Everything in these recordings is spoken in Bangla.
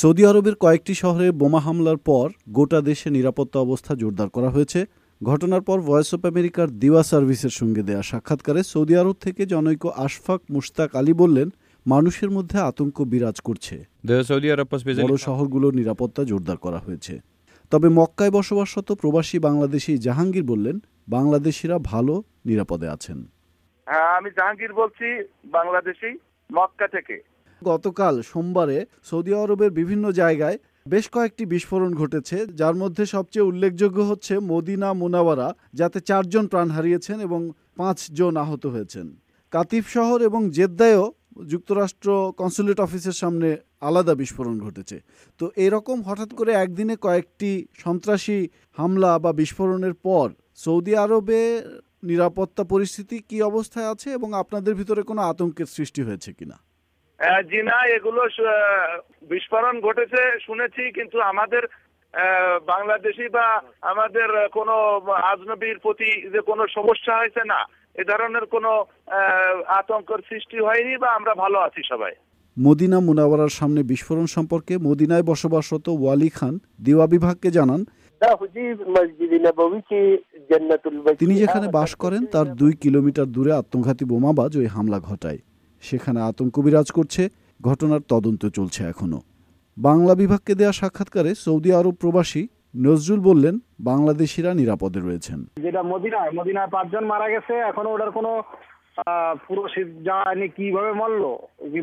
সৌদি আরবের কয়েকটি শহরে বোমা হামলার পর গোটা দেশে নিরাপত্তা অবস্থা জোরদার করা হয়েছে। ঘটনার পর ভয়েস অব আমেরিকার দিওয়া সার্ভিসের সঙ্গে দেয়া সাক্ষাৎকারে সৌদি আরব থেকে জনৈক আশফাক মুশতাক আলী বললেন মানুষের মধ্যে আতঙ্ক বিরাজ করছে। বড় শহরগুলোর নিরাপত্তা জোরদার করা হয়েছে। তবে মক্কায় বসবাসরত প্রবাসী বাংলাদেশি জাহাঙ্গীর বললেন বাংলাদেশিরা ভালো নিরাপদে আছেন। হ্যাঁ আমি জাহাঙ্গীর বলছি বাংলাদেশি মক্কা থেকে। গতকাল সোমবারে সৌদি আরবের বিভিন্ন জায়গায় বেশ কয়েকটি বিস্ফোরণ ঘটেছে, যার মধ্যে সবচেয়ে উল্লেখযোগ্য হচ্ছে মদিনা মুনাওয়ারা, যাতে চারজন প্রাণ হারিয়েছেন এবং পাঁচজন আহত হয়েছেন। কাতিফ শহর এবং জেদ্দায়ও যুক্তরাষ্ট্র কনসুলেট অফিসের সামনে আলাদা বিস্ফোরণ ঘটেছে। তো এরকম হঠাৎ করে একদিনে কয়েকটি সন্ত্রাসী হামলা বা বিস্ফোরণের পর সৌদি আরবে নিরাপত্তা পরিস্থিতি কি অবস্থায় আছে এবং আপনাদের ভিতরে কোনো আতঙ্কের সৃষ্টি হয়েছে কিনা? জি না, এগুলো বিস্ফোরণ ঘটেছে, শুনেছি, কিন্তু আমাদের বাংলাদেশি বা আমাদের কোনো আজনবীর প্রতি যে কোনো সমস্যা হয়েছে না, এ ধরনের কোনো আতঙ্কের সৃষ্টি হয়নি বা আমরা ভালো আছি সবাই। মদিনা মুনাওয়ারার সামনে বিস্ফোরণ সম্পর্কে মদিনায় বসবাসরত ওয়ালি খান, দিওয়া বিভাগকে জানান, তিনি যেখানে বাস করেন, তার দুই কিলোমিটার দূরে আত্মঘাতী বোমাবাজ ওই হামলা ঘটায়। সেখানে আতঙ্ক বিরাজ করছে। ঘটনার তদন্ত চলছে এখনও। বাংলা বিভাগকে দেয়া সাক্ষাৎকারে সৌদি আরব প্রবাসী নজরুল বললেন বাংলাদেশিরা নিরাপদে রয়েছেন। যেটা মদিনায় মদিনায় পাঁচজন মারা গেছে এখনও ওটার কোনো পুরো জানি কীভাবে মরলো?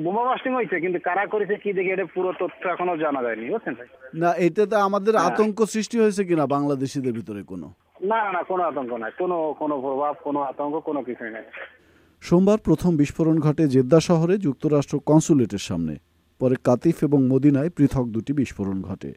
বোমা বাস্টিং হয়েছে কিন্তু কারা করেছে কি দেখে এটা পুরো তথ্য এখনও জানা যায়নি বুঝছেন না এটাতে আমাদের আতঙ্ক সৃষ্টি হয়েছে কিনা বাংলাদেশিদের ভিতরে কোনো? না না না কোনো আতঙ্ক নাই। কোনো কোনো প্রভাব কোনো আতঙ্ক কোনো কিছুই নাই। সোমবার প্রথম বিস্ফোরণ ঘটে জেদ্দা শহরে যুক্তরাষ্ট্র কনসুলেটের সামনে। পরে কাতিফ এবং মদিনায় পৃথক দুটি বিস্ফোরণ ঘটে।